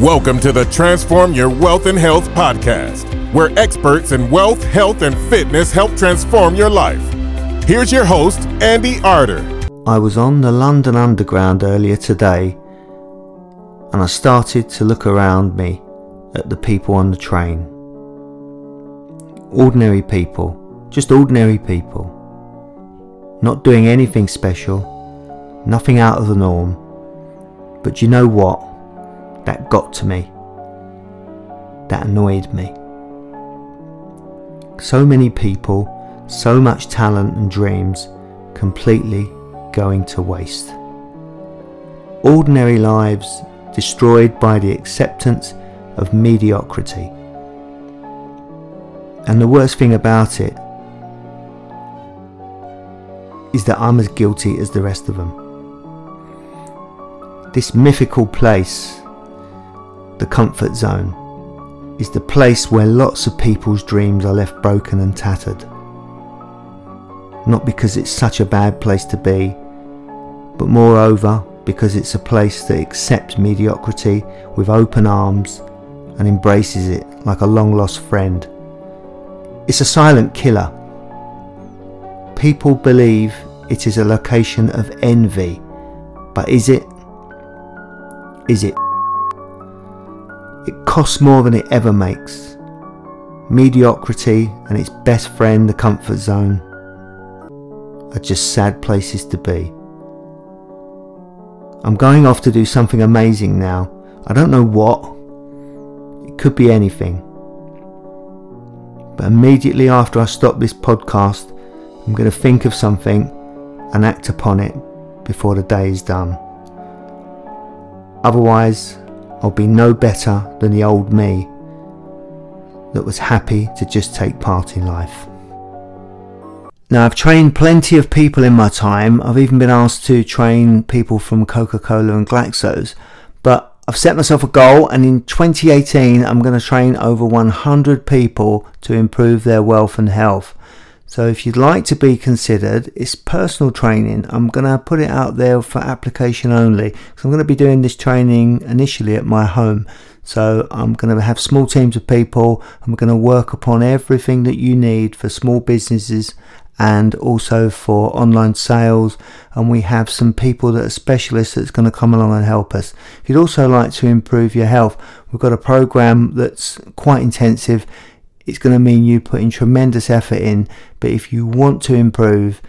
Welcome to the Transform Your Wealth and Health podcast, where experts in wealth, health, and fitness help transform your life. Here's your host, Andy Arter. I was on the London Underground earlier today and I started to look around me at the people on the train. Ordinary people, just ordinary people. Not doing anything special, nothing out of the norm. But you know what? That got to me. That annoyed me. So many people, so much talent and dreams completely going to waste. Ordinary lives destroyed by the acceptance of mediocrity. And the worst thing about it is that I'm as guilty as the rest of them. This mythical place, the comfort zone, is the place where lots of people's dreams are left broken and tattered. Not because it's such a bad place to be, but moreover because it's a place that accepts mediocrity with open arms and embraces it like a long lost friend. It's a silent killer. People believe it is a location of envy, but is it? Is it? It costs more than it ever makes. Mediocrity and its best friend, the comfort zone, are just sad places to be. I'm going off to do something amazing now. I don't know what. It could be anything. But immediately after I stop this podcast, I'm going to think of something and act upon it before the day is done. Otherwise, I'll be no better than the old me that was happy to just take part in life. Now, I've trained plenty of people in my time. I've even been asked to train people from Coca Cola and Glaxo's. But I've set myself a goal, and in 2018, I'm going to train over 100 people to improve their wealth and health. So, if you'd like to be considered, it's personal training. I'm going to put it out there for application only. So, I'm going to be doing this training initially at my home. So I'm going to have small teams of people. I'm going to work upon everything that you need for small businesses and also for online sales. And we have some people that are specialists that's going to come along and help us. If you'd also like to improve your health, we've got a program that's quite intensive. It's going to mean you putting tremendous effort in, but if you want to improve,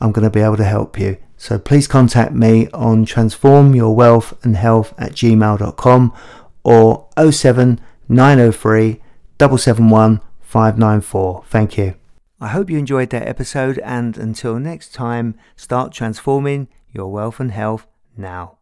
I'm going to be able to help you. So please contact me on transformyourwealthandhealth at gmail.com or 07 903 771 594. Thank you. I hope you enjoyed that episode, and until next time, start transforming your wealth and health now.